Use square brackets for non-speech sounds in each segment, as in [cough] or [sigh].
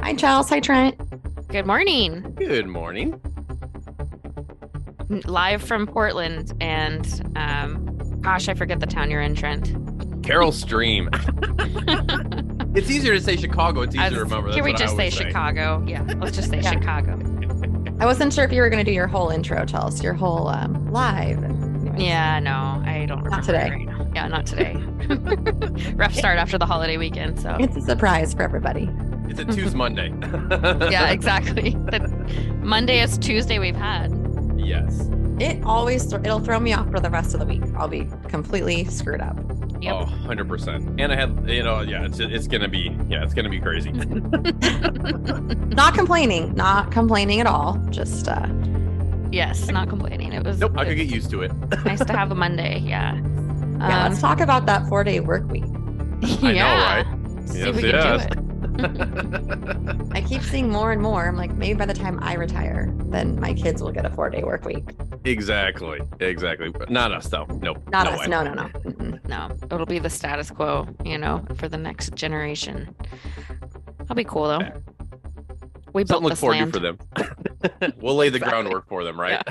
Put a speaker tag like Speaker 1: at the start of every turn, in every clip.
Speaker 1: Hi, Charles. Hi, Trent.
Speaker 2: Good morning.
Speaker 3: Good morning.
Speaker 2: Live from Portland, and um, gosh, I forget the town you're in, Trent.
Speaker 3: Carol Stream. [laughs] it's easier to say Chicago. It's easier
Speaker 2: As-
Speaker 3: to remember.
Speaker 2: Can we just say
Speaker 3: always
Speaker 2: Chicago? Yeah, let's just say [laughs]
Speaker 1: Yeah.
Speaker 2: Chicago.
Speaker 1: I wasn't sure if you were going to do your whole intro, Charles, your whole um, live. and-
Speaker 2: Yeah, no, I don't remember.
Speaker 1: today.
Speaker 2: Right now. Yeah, not today. Rough start after the holiday weekend. So
Speaker 1: It's a surprise for everybody.
Speaker 3: It's a Tuesday [laughs] Monday.
Speaker 2: yeah, [laughs] exactly. The Monday is Tuesday we've had.
Speaker 3: Yes.
Speaker 1: It always th- it'll throw me off for the rest of the week. I'll be completely screwed up.
Speaker 2: Yep.
Speaker 3: Oh, 100%. And I had, you know, yeah, it's it's going to be, yeah, it's going to be crazy. [laughs]
Speaker 1: Not complaining, not complaining at all. Just uh,
Speaker 2: Yes, not complaining. It was
Speaker 3: nope, I could get used to it.
Speaker 2: nice to have a Monday. Yeah.
Speaker 1: Yeah.
Speaker 2: Um,
Speaker 1: let's talk about that four day work week. [laughs]
Speaker 3: I know,
Speaker 2: yeah.
Speaker 3: right?
Speaker 2: See
Speaker 3: Yes,
Speaker 2: if we
Speaker 3: yes.
Speaker 2: can do it. [laughs]
Speaker 1: I keep seeing more and more. I'm like, maybe by the time I retire, then my kids will get a four day work week.
Speaker 3: exactly. Exactly. Not us, though. Nope.
Speaker 1: Not
Speaker 3: no
Speaker 1: us.
Speaker 3: way.
Speaker 1: No, no, no. Mm-mm.
Speaker 2: No, it'll be the status quo, you know, for the next generation. That'll be cool though.
Speaker 3: Yeah.
Speaker 2: We built
Speaker 3: Something to look
Speaker 2: this
Speaker 3: forward
Speaker 2: land.
Speaker 3: to for them. [laughs] we'll lay the
Speaker 1: Exactly.
Speaker 3: groundwork for them, right?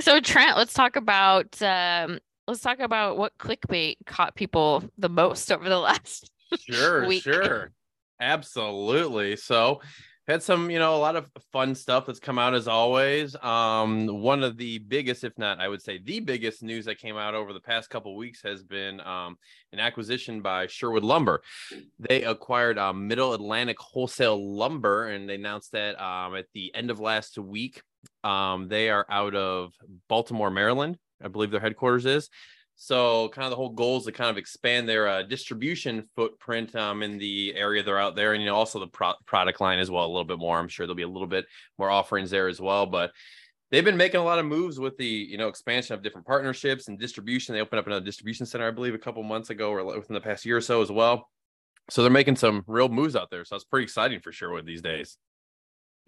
Speaker 2: So Trent, let's talk about um, let's talk about what clickbait caught people the most over the [laughs] last.
Speaker 3: sure,
Speaker 2: week.
Speaker 3: sure. Absolutely. So had some, you know, a lot of fun stuff that's come out as always. Um, one of the biggest, if not, I would say the biggest news that came out over the past couple weeks has been um, an acquisition by Sherwood Lumber. They acquired um, Middle Atlantic Wholesale Lumber, and they announced that um, at the end of last week. Um, they are out of Baltimore, Maryland. I believe their headquarters is. So, kind of the whole goal is to kind of expand their uh, distribution footprint um, in the area they're out there, and you know also the pro- product line as well a little bit more. I'm sure there'll be a little bit more offerings there as well, but they've been making a lot of moves with the you know expansion of different partnerships and distribution. They opened up another distribution center, I believe, a couple months ago or within the past year or so as well. So they're making some real moves out there. So that's pretty exciting for Sherwood these days.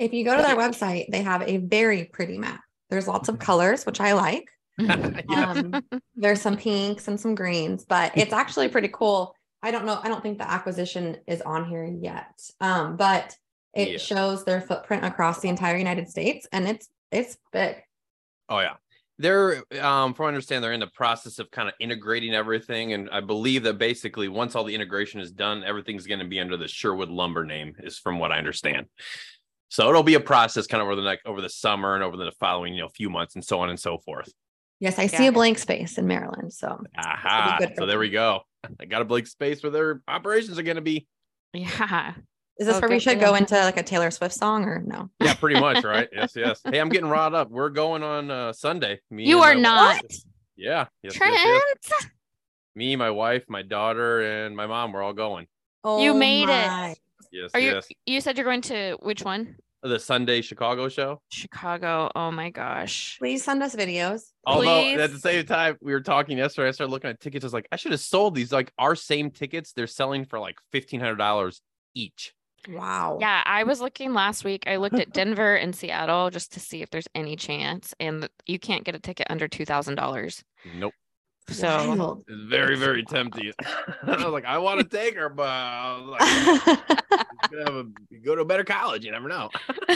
Speaker 1: If you go to their website, they have a very pretty map. There's lots of colors, which I like. [laughs]
Speaker 3: Yeah.
Speaker 1: Um, there's some pinks and some greens, but it's actually pretty cool. I don't know. I don't think the acquisition is on here yet. Um, but it
Speaker 3: Yeah.
Speaker 1: shows their footprint across the entire United States and it's it's big.
Speaker 3: Oh yeah. They're um from what I understand, they're in the process of kind of integrating everything. And I believe that basically once all the integration is done, everything's going to be under the Sherwood lumber name, is from what I understand. So it'll be a process kind of over the next over the summer and over the following, you know, few months and so on and so forth.
Speaker 1: Yes, I see
Speaker 2: Yeah.
Speaker 1: a blank space in Maryland. So
Speaker 3: Aha.
Speaker 1: good
Speaker 3: So there we go. I got a blank space where their operations are going to be.
Speaker 2: yeah.
Speaker 1: is this
Speaker 2: Oh,
Speaker 1: where we
Speaker 2: good
Speaker 1: should go into like a Taylor Swift song or no?
Speaker 3: Yeah, pretty much, right? [laughs] yes, yes. Hey, I'm getting riled up. We're going on uh Sunday. Me
Speaker 2: You are not.
Speaker 3: wife. Yeah. Yes, yes,
Speaker 2: Trent,
Speaker 3: yes. Me, my wife, my daughter, and my mom, we're all going.
Speaker 1: Oh you
Speaker 2: made it.
Speaker 1: My.
Speaker 3: Yes,
Speaker 2: are you?
Speaker 3: yes.
Speaker 2: You said you're going to which one?
Speaker 3: The Sunday Chicago show.
Speaker 2: Chicago. Oh my gosh.
Speaker 1: Please send us videos.
Speaker 3: Although at the same time, we were talking yesterday. I started looking at tickets. I was like, I should have sold these. Like our same tickets, they're selling for like fifteen hundred dollars each.
Speaker 1: Wow.
Speaker 2: Yeah, I was looking last week. I looked at [laughs] Denver and Seattle just to see if there's any chance, and you can't get a ticket under two thousand dollars.
Speaker 3: Nope.
Speaker 2: So
Speaker 3: It's very, very tempting. [laughs] I was like, I want to take her, but I was like, "You could have a, you go to a better college. You never know. [laughs]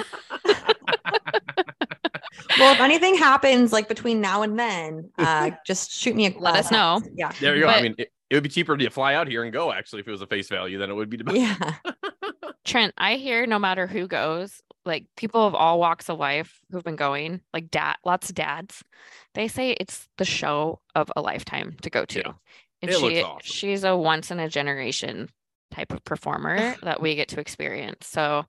Speaker 1: well, if anything happens like between now and then, uh, [laughs] just shoot me a
Speaker 2: Let us know.
Speaker 1: Yeah.
Speaker 3: There you go. I mean, it, it would be cheaper to fly out here and go actually if it was a face value than it would be to buy.
Speaker 1: Yeah.
Speaker 2: Trent, I hear no matter who goes, like people of all walks of life who've been going, like dad, lots of dads, they say it's the show of a lifetime to go to.
Speaker 3: Yeah.
Speaker 2: And
Speaker 3: It
Speaker 2: she
Speaker 3: looks awesome.
Speaker 2: she's a once in a generation type of performer [sighs] that we get to experience. So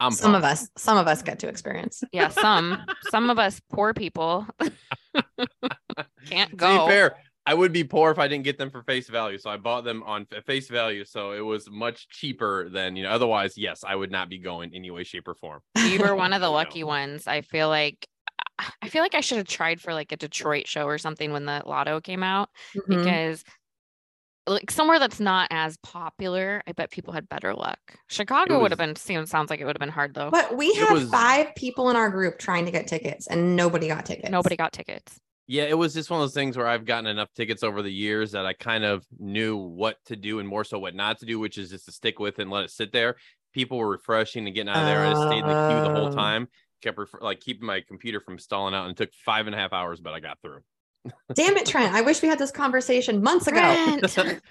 Speaker 3: I'm
Speaker 1: some of us, some of us get to experience. [laughs]
Speaker 2: yeah, some some of us poor people [laughs] can't
Speaker 3: To
Speaker 2: go.
Speaker 3: be fair, I would be poor if I didn't get them for face value. So I bought them on face value. So it was much cheaper than, you know, otherwise, yes, I would not be going any way, shape, or form.
Speaker 2: You were one of the [laughs]
Speaker 3: You know.
Speaker 2: lucky ones. I feel like [sighs] I feel like I should have tried for like a Detroit show or something when the lotto came out
Speaker 1: Mhm.
Speaker 2: because like somewhere that's not as popular, I bet people had better luck. Chicago would have
Speaker 3: was-
Speaker 2: been seems sounds like it would have been hard though.
Speaker 1: But we
Speaker 3: It
Speaker 1: had
Speaker 3: was-
Speaker 1: five people in our group trying to get tickets and nobody got tickets.
Speaker 2: Nobody got tickets.
Speaker 3: Yeah, it was just one of those things where I've gotten enough tickets over the years that I kind of knew what to do and more so what not to do, which is just to stick with and let it sit there. People were refreshing and getting out of there. I just stayed in the queue the whole
Speaker 1: Oh.
Speaker 3: time, kept refer- like keeping my computer from stalling out, and it took five and a half hours, but I got through.
Speaker 1: Damn it, Trent. I wish we had this conversation months ago. [laughs]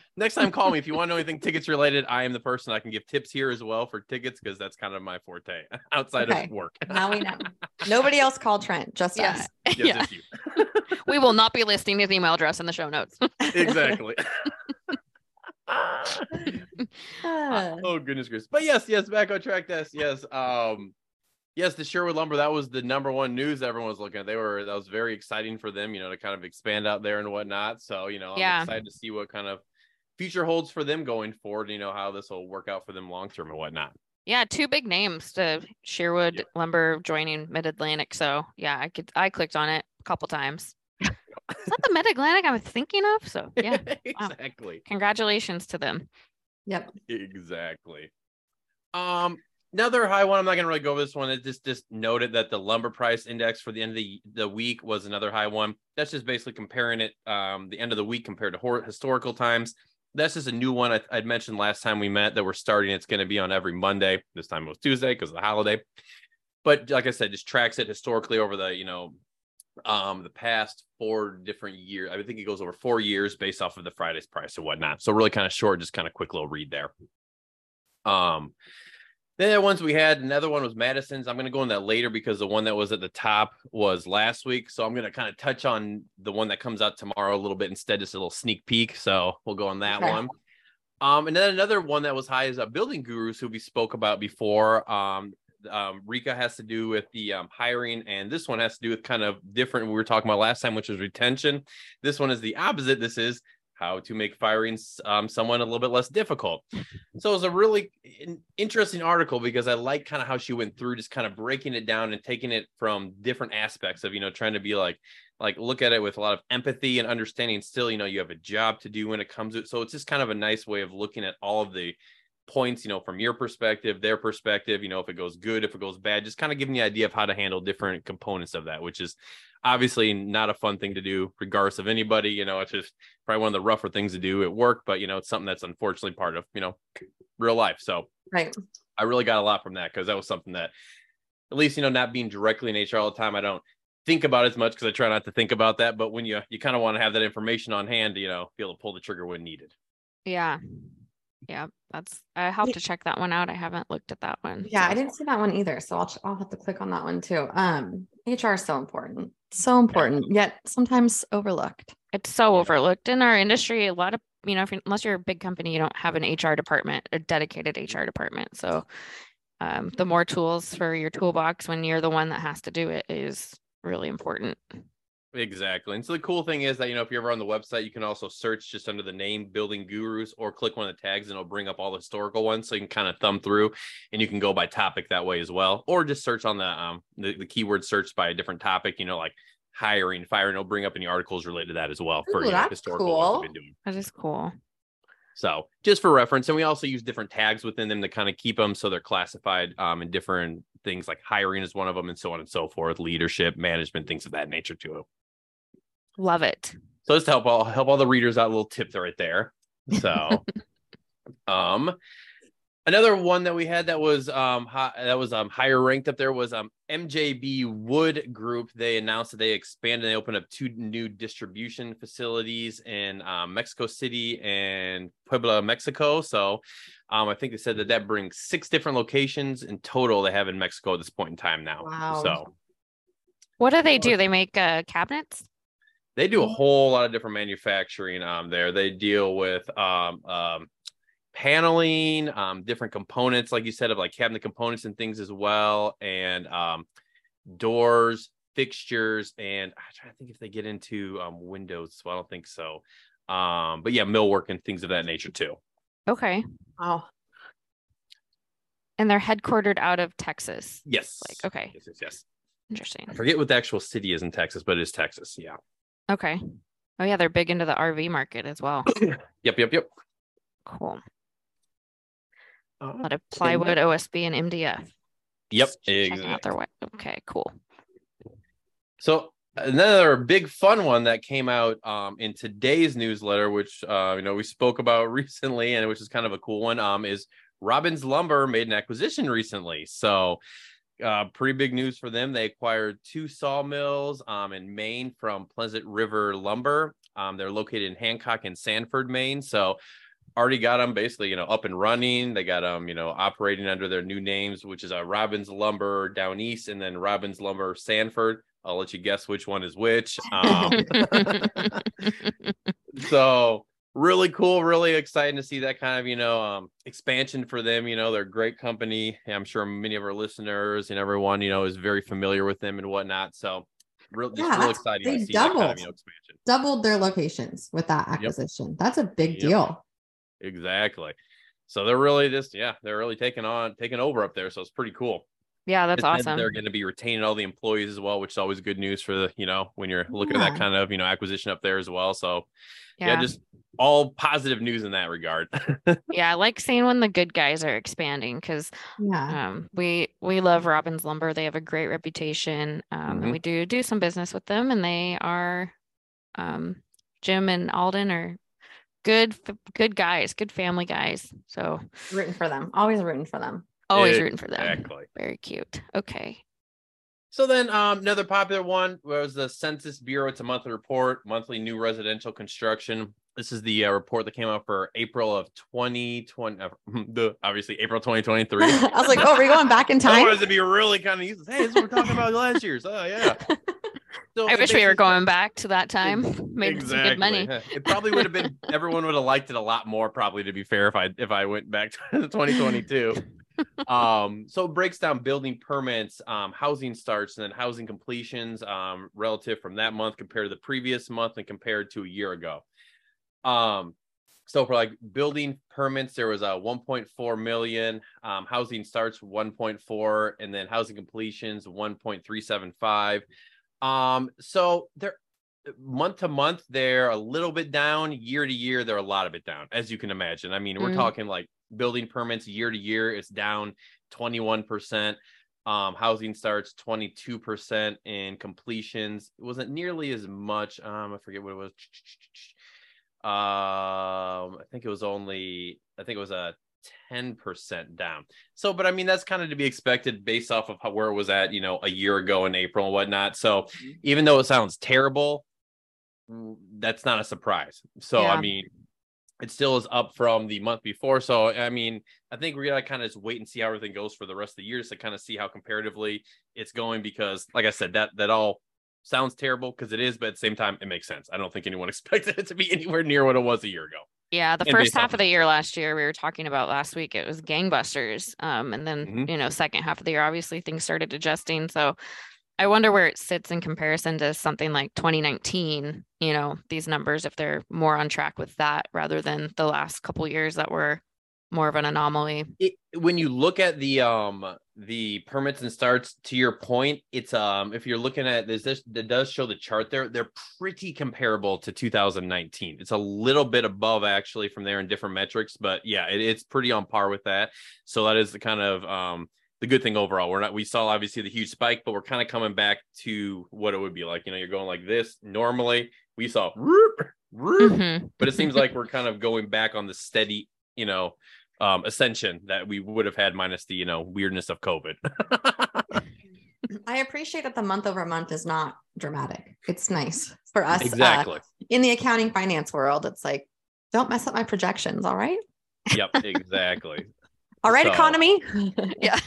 Speaker 1: [laughs]
Speaker 3: Next time, call me if you want to know anything tickets related. I am the person I can give tips here as well for tickets because that's kind of my forte [laughs] outside
Speaker 1: Okay.
Speaker 3: of work.
Speaker 1: now we know. Nobody else called Trent, just
Speaker 2: Yeah.
Speaker 1: us.
Speaker 3: Yes,
Speaker 2: yeah.
Speaker 3: you.
Speaker 2: We will not be listing his email address in the show notes.
Speaker 3: exactly.
Speaker 1: Ah.
Speaker 3: oh goodness gracious. But yes, yes, back on track. Yes, yes. Um yes, the Sherwood lumber, that was the number one news everyone was looking at. They were that was very exciting for them, you know, to kind of expand out there and whatnot. So, you know, I'm
Speaker 2: Yeah.
Speaker 3: excited to see what kind of future holds for them going forward, you know, how this will work out for them long term and whatnot.
Speaker 2: Yeah, two big names to Sherwood
Speaker 3: Yep.
Speaker 2: Lumber joining Mid Atlantic. So yeah, I could I clicked on it a couple times. [laughs] Is that the Mid Atlantic I was thinking of? So [laughs] yeah,
Speaker 3: exactly.
Speaker 2: congratulations to them.
Speaker 1: Yep.
Speaker 3: Exactly. Um, another high one. I'm not gonna really go over this one. It just just noted that the lumber price index for the end of the the week was another high one. That's just basically comparing it um the end of the week compared to hor- historical times. That's just a new one I, I'd mentioned last time we met that we're starting. It's going to be on every Monday. This time it was Tuesday because of the holiday. But like I said, just tracks it historically over the you know um the past four different years. I think it goes over four years based off of the Friday's price and whatnot. So really kind of short, just kind of quick little read there. Um then the ones we had, another one was Madison's. I'm going to go on that later because the one that was at the top was last week. So I'm going to kind of touch on the one that comes out tomorrow a little bit instead, just a little sneak peek. So we'll go on that
Speaker 1: Okay.
Speaker 3: one. Um, and then another one that was high is uh, Building Gurus, who we spoke about before. Um, um, Rika has to do with the um, hiring, and this one has to do with kind of different. We were talking about last time, which was retention. This one is the opposite. This is how to make firing um, someone a little bit less difficult. So it was a really interesting article because I like kind of how she went through, just kind of breaking it down and taking it from different aspects of you know trying to be like like look at it with a lot of empathy and understanding. Still, you know, you have a job to do when it comes to it. So it's just kind of a nice way of looking at all of the points, you know, from your perspective, their perspective, you know, if it goes good, if it goes bad, just kind of giving the idea of how to handle different components of that, which is obviously not a fun thing to do, regardless of anybody. You know, it's just probably one of the rougher things to do at work, but you know, it's something that's unfortunately part of, you know, real life. So
Speaker 1: Right.
Speaker 3: I really got a lot from that because that was something that, at least, you know, not being directly in HR all the time, I don't think about as much because I try not to think about that. But when you you kind of want to have that information on hand, you know, be able to pull the trigger when needed.
Speaker 2: Yeah. Yeah, that's I have to check that one out. I haven't looked at that one.
Speaker 1: Yeah, I didn't see that one either. So I'll, I'll have to click on that one too. Um, HR is so important. So important, yet sometimes overlooked.
Speaker 2: It's so overlooked in our industry. A lot of, you know, if unless you're a big company, you don't have an HR department, a dedicated HR department. So, um, the more tools for your toolbox when you're the one that has to do it is really important.
Speaker 3: Exactly. And so the cool thing is that, you know, if you're ever on the website, you can also search just under the name Building Gurus or click one of the tags and it'll bring up all the historical ones. So you can kind of thumb through and you can go by topic that way as well. Or just search on the um the, the keyword search by a different topic, you know, like hiring, firing, it'll bring up any articles related to that as well for
Speaker 1: Ooh,
Speaker 3: you know,
Speaker 1: that's
Speaker 3: historical
Speaker 1: cool.
Speaker 3: we've been doing.
Speaker 2: That is cool.
Speaker 3: So just for reference, and we also use different tags within them to kind of keep them so they're classified um, in different things like hiring is one of them and so on and so forth, leadership, management, things of that nature too.
Speaker 2: Love it.
Speaker 3: So just to help all help all the readers out, a little tip right there. So [laughs] um another one that we had that was um hi, that was um higher ranked up there was um MJB Wood Group. They announced that they expanded and they opened up two new distribution facilities in um, Mexico City and Puebla, Mexico. So um I think they said that that brings six different locations in total they have in Mexico at this point in time now.
Speaker 1: Wow.
Speaker 3: So
Speaker 2: What do they do? They make uh, cabinets?
Speaker 3: They do a
Speaker 1: Mhm.
Speaker 3: whole lot of different manufacturing um there. They deal with um um paneling, um different components like you said of like cabinet components and things as well and um doors, fixtures and I try to think if they get into um windows. So I don't think so. Um but yeah, millwork and things of that nature too.
Speaker 2: Okay.
Speaker 1: Wow.
Speaker 2: And they're headquartered out of Texas.
Speaker 3: Yes.
Speaker 2: Like, okay,
Speaker 3: Yes, yes, yes.
Speaker 2: interesting.
Speaker 3: I forget what the actual city is in Texas, but it is Texas. Yeah.
Speaker 2: Okay. Oh yeah, they're big into the RV market as well. [coughs]
Speaker 3: Yep, yep, yep.
Speaker 2: Cool. A
Speaker 3: Uh,
Speaker 2: lot of plywood, OSB, and MDF.
Speaker 3: Yep,
Speaker 2: Just
Speaker 3: exactly.
Speaker 2: out their way. Okay, cool.
Speaker 3: So another big fun one that came out um, in today's newsletter, which uh, you know we spoke about [laughs] recently, and which is kind of a cool one, um, is Robbins Lumber made an acquisition recently. So, uh, pretty big news for them. They acquired two sawmills um, in Maine from Pleasant River Lumber. Um, they're located in Hancock and Sanford, Maine. So, already got them basically, you know, up and running. They got them, you know, operating under their new names, which is a uh, Robbins Lumber down east and then Robbins Lumber Sanford. I'll let you guess which one is which. Um, [laughs] [laughs] so really cool, really exciting to see that kind of, you know, um, expansion for them. You know, they're a great company. I'm sure many of our listeners and everyone, you know, is very familiar with them and whatnot. So real, just yeah, real exciting
Speaker 1: they doubled, kind of, you know, expansion. Doubled their locations with that acquisition. Yep. That's a big yep. deal.
Speaker 3: Exactly. So they're really just, yeah, they're really taking on, taking over up there. So it's pretty cool.
Speaker 2: Yeah, that's awesome.
Speaker 3: They're going to be retaining all the employees as well, which is always good news for the, you know, when you're looking yeah. at that kind of, you know, acquisition up there as well. So, yeah, yeah just all positive news in that regard. [laughs]
Speaker 2: yeah, I like seeing when the good guys are expanding because yeah. um, we we love Robbins Lumber. They have a great reputation, um, mm-hmm. and we do do some business with them, and they are, um, Jim and Alden are good good guys, good family guys. So
Speaker 1: rooting for them, always rooting for them.
Speaker 2: Always rooting for them. Exactly. Very cute. Okay.
Speaker 3: So then um, another popular one was the Census Bureau. It's a monthly report, monthly new residential construction. This is the uh, report that came out for April of 2020, uh, [laughs] the obviously April 2023. [laughs] I
Speaker 1: was like, oh, we're we going back in [laughs] time? I
Speaker 3: wanted to be really kind of used. Hey, this is what we're talking about last year's. Oh, yeah.
Speaker 2: So I wish we were going back to that time. Made exactly. some good money.
Speaker 3: It probably would have been everyone would have liked it a lot more, probably to be fair, if I if I went back to 2022 um, so it breaks down building permits, um, housing starts, and then housing completions um, relative from that month compared to the previous month and compared to a year ago. Um, so for like building permits, there was a 1.4 million, um, housing starts 1.4, and then housing completions 1.375. Um, so they're month to month they're a little bit down year to year they're a lot of it down as you can imagine i mean we're mm. talking like building permits year to year is down 21%. Um, housing starts 22% in completions. It wasn't nearly as much. Um, I forget what it was. [tsk] Um, I think it was only, I think it was a 10% down. So, but I mean, that's kind of to be expected based off of how, where it was at, you know, a year ago in April and whatnot. So, mm-hmm. even though it sounds terrible, that's not a surprise. So, yeah. I mean, it still is up from the month before. So I mean, I think we gotta kind of just wait and see how everything goes for the rest of the year to kind of see how comparatively it's going because like I said, that that all sounds terrible because it is, but at the same time, it makes sense. I don't think anyone [laughs] expected it to be anywhere near what it was a year ago.
Speaker 2: Yeah, the and first half of the year last year, we were talking about last week, it was gangbusters. Um, and then mm-hmm. you know, second half of the year, obviously things started adjusting. So I wonder where it sits in comparison to something like 2019, you know, these numbers, if they're more on track with that rather than the last couple years that were more of an anomaly.
Speaker 3: It, when you look at the um the permits and starts to your point, it's um if you're looking at this this it does show the chart there, they're pretty comparable to 2019. It's a little bit above actually from there in different metrics, but yeah, it, it's pretty on par with that. So that is the kind of um the good thing overall. We're not we saw obviously the huge spike, but we're kind of coming back to what it would be like. You know, you're going like this. Normally we saw mm-hmm. but it seems like we're kind of going back on the steady, you know, um ascension that we would have had minus the, you know, weirdness of COVID. [laughs]
Speaker 1: I appreciate that the month over month is not dramatic. It's nice for us. Uh,
Speaker 3: exactly. Uh,
Speaker 1: in the accounting finance world, it's like, don't mess up my projections. All right.
Speaker 3: yep, [laughs] exactly.
Speaker 1: All right, so, economy. [laughs]
Speaker 2: yeah.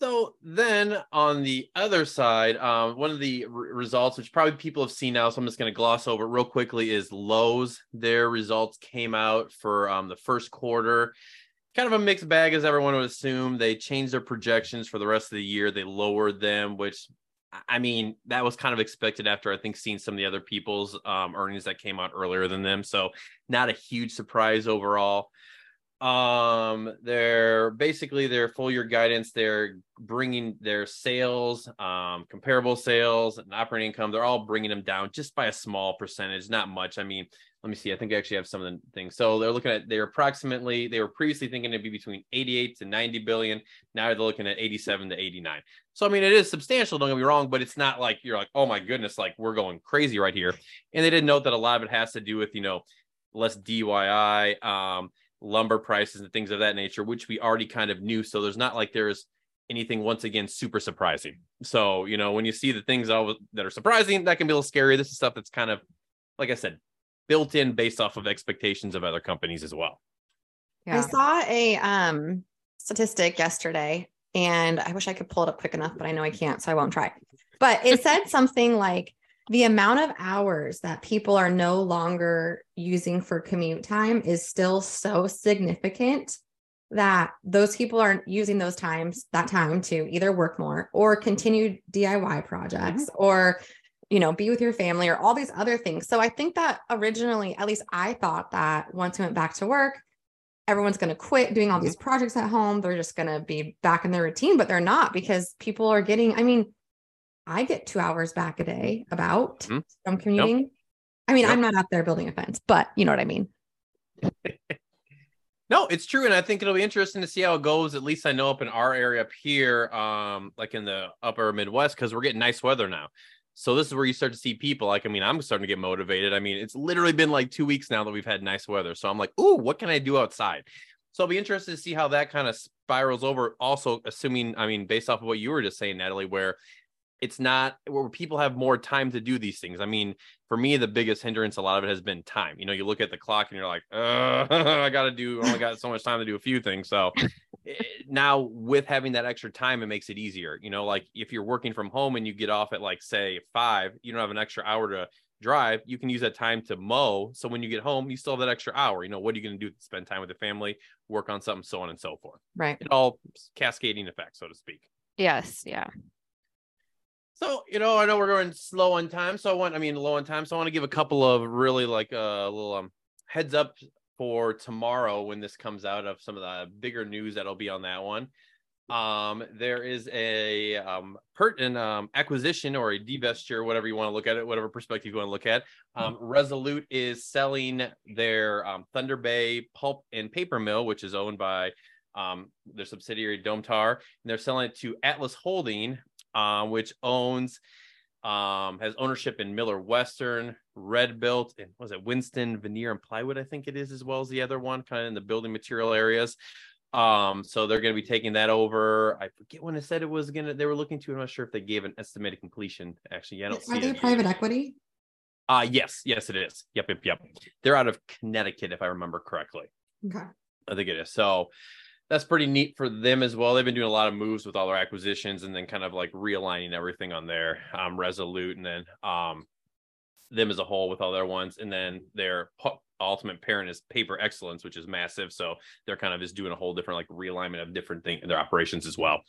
Speaker 3: so then on the other side, um, one of the results, which probably people have seen now, so I'm just going to gloss over real quickly, is Lowe's. Their results came out for um, the first quarter. Kind of a mixed bag, as everyone would assume. They changed their projections for the rest of the year. They lowered them, which I mean, that was kind of expected after I think seeing some of the other people's um, earnings that came out earlier than them. So, not a huge surprise overall um they're basically their full year guidance they're bringing their sales um comparable sales and operating income they're all bringing them down just by a small percentage not much i mean let me see. I think I actually have some of the things. So they're looking at they're approximately they were previously thinking it'd be between 88 to 90 billion. Now they're looking at 87 to 89. So I mean it is substantial, don't get me wrong, but it's not like you're like, oh my goodness, like we're going crazy right here. And they did note that a lot of it has to do with, you know, less DYI, um, lumber prices and things of that nature, which we already kind of knew. So there's not like there's anything once again super surprising. So, you know, when you see the things that are surprising, that can be a little scary. This is stuff that's kind of like I said, built in based off of expectations of other companies as well.
Speaker 1: Yeah. I saw a um, statistic yesterday and I wish I could pull it up quick enough, but I know I can't, so I won't try. But it said [laughs] something like the amount of hours that people are no longer using for commute time is still so significant that those people are using those times that time to either work more or continue DIY projects mm-hmm. or you know, be with your family or all these other things. So I think that originally, at least I thought that once we went back to work, everyone's going to quit doing all these mm-hmm. projects at home. They're just going to be back in their routine, but they're not because people are getting, I mean, I get two hours back a day about mm-hmm. from commuting. I mean. I'm not out there building a fence, but you know what I mean? [laughs]
Speaker 3: no, it's true. And I think it'll be interesting to see how it goes. At least I know up in our area up here, um, like in the upper Midwest, because we're getting nice weather now. So this is where you start to see people. Like, I mean, I'm starting to get motivated. I mean, it's literally been like two weeks now that we've had nice weather. So I'm like, ooh, what can I do outside? So I'll be interested to see how that kind of spirals over. Also, assuming, I mean, based off of what you were just saying, Natalie, where it's not where people have more time to do these things. I mean, for me, the biggest hindrance, a lot of it has been time. You know, you look at the clock and you're like, [laughs] I got to do, only got so much time to do a few things. So eh, now with having that extra time, it makes it easier. You know, like if you're working from home and you get off at like, say, five, you don't have an extra hour to drive, you can use that time to mow. So when you get home, you still have that extra hour. You know, what are you going to do? Spend time with the family, work on something, so on and so forth.
Speaker 1: Right.
Speaker 3: It all cascading effect, so to speak.
Speaker 2: Yes. Yeah.
Speaker 3: So, you know, I know we're going slow on time. So I want, I mean, low on time. So I want to give a couple of really like a uh, little um heads up for tomorrow when this comes out of some of the bigger news that'll be on that one. Um, there is a um pertinent um acquisition or a divestiture, whatever you want to look at it, whatever perspective you want to look at. Um, Resolute is selling their um, Thunder Bay pulp and paper mill, which is owned by um, their subsidiary Domtar, and they're selling it to Atlas Holding, um, which owns um, has ownership in Millar Western, RedBuilt, and was it Winston Veneer and Plywood? I think it is as well as the other one, kind of in the building material areas. Um, so they're going to be taking that over. I forget when I said it was going to. They were looking to. I'm not sure if they gave an estimated completion. Actually, yeah, I don't
Speaker 1: Are they private equity?
Speaker 3: Uh yes, yes, it is. Yep, yep, yep. They're out of Connecticut, if I remember correctly.
Speaker 1: Okay.
Speaker 3: I think it is. So that's pretty neat for them as well. They've been doing a lot of moves with all their acquisitions and then kind of like realigning everything on their um, Resolute and then um, them as a whole with all their ones. And then their ultimate parent is Paper Excellence, which is massive. So they're kind of just doing a whole different like realignment of different things in their operations as well.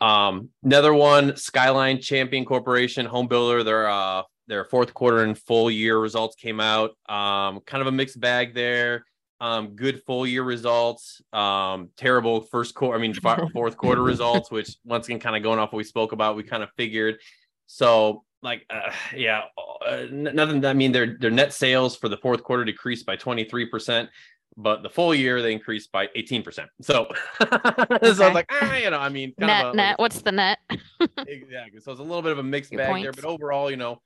Speaker 3: Um, another one, Skyline Champion Corporation, home builder. Their uh, their fourth quarter and full year results came out. Um, kind of a mixed bag there um, good full year results, um, terrible first quarter, I mean, [laughs] fourth quarter results, which once again, kind of going off what we spoke about, we kind of figured. So, like, uh, yeah, uh, nothing. I mean, their their net sales for the fourth quarter decreased by 23%, but the full year they increased by 18%. So, okay. [laughs] so I was like, ah, you know, I mean,
Speaker 2: net, a, net, what's the net? [laughs]
Speaker 3: exactly. So it's a little bit of a mixed Your bag points. there, but overall, you know,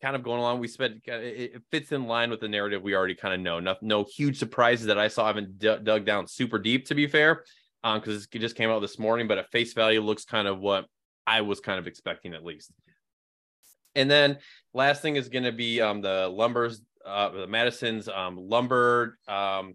Speaker 3: kind of going along. We spent it fits in line with the narrative we already kind of know. No, no huge surprises that I saw. I haven't d- dug down super deep to be fair, because um, it just came out this morning. But at face value, looks kind of what I was kind of expecting at least. And then last thing is going to be um, the lumbers, uh, the Madison's um, lumber. Um,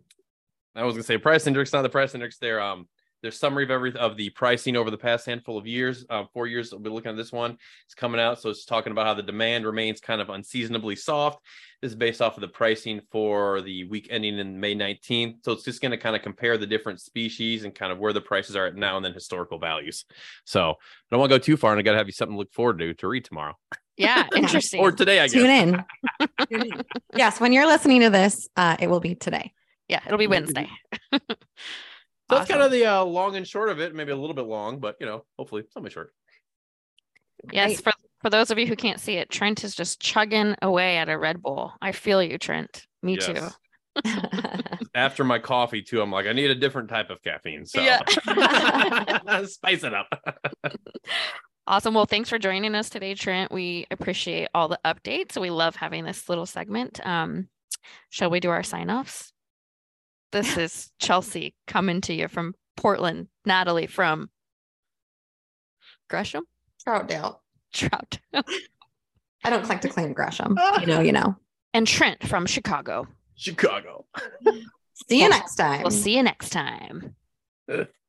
Speaker 3: I was going to say price index, not the price index. There, um, there's summary of every of the pricing over the past handful of years, uh, four years. We'll be looking at this one. It's coming out, so it's talking about how the demand remains kind of unseasonably soft. This is based off of the pricing for the week ending in May 19th. So it's just going to kind of compare the different species and kind of where the prices are at now and then historical values. So I don't want to go too far, and I got to have you something to look forward to to read tomorrow.
Speaker 2: Yeah, [laughs] interesting.
Speaker 3: or today, I guess.
Speaker 1: Tune in. yes, when you're listening to this, uh, it will be today.
Speaker 2: Yeah, it'll be Wednesday. [laughs]
Speaker 3: So awesome. that's kind of the uh, long and short of it. Maybe a little bit long, but you know, hopefully somewhat short.
Speaker 2: Yes, for For those of you who can't see it, Trent is just chugging away at a Red Bull. I feel you, Trent. Me too. [laughs]
Speaker 3: After my coffee too, I'm like, I need a different type of caffeine. So
Speaker 2: Yeah. [laughs]
Speaker 3: spice it up. [laughs]
Speaker 2: Awesome. Well, thanks for joining us today, Trent. We appreciate all the updates. We love having this little segment. Um, shall we do our sign offs? This is Chelsea coming to you from Portland, Natalie from Gresham,
Speaker 1: Troutdale.
Speaker 2: Trout,
Speaker 1: I don't like to claim Gresham. [laughs] You know, you know.
Speaker 2: and Trent from Chicago.
Speaker 3: Chicago.
Speaker 1: See you next time.
Speaker 2: We'll see you next time. [laughs]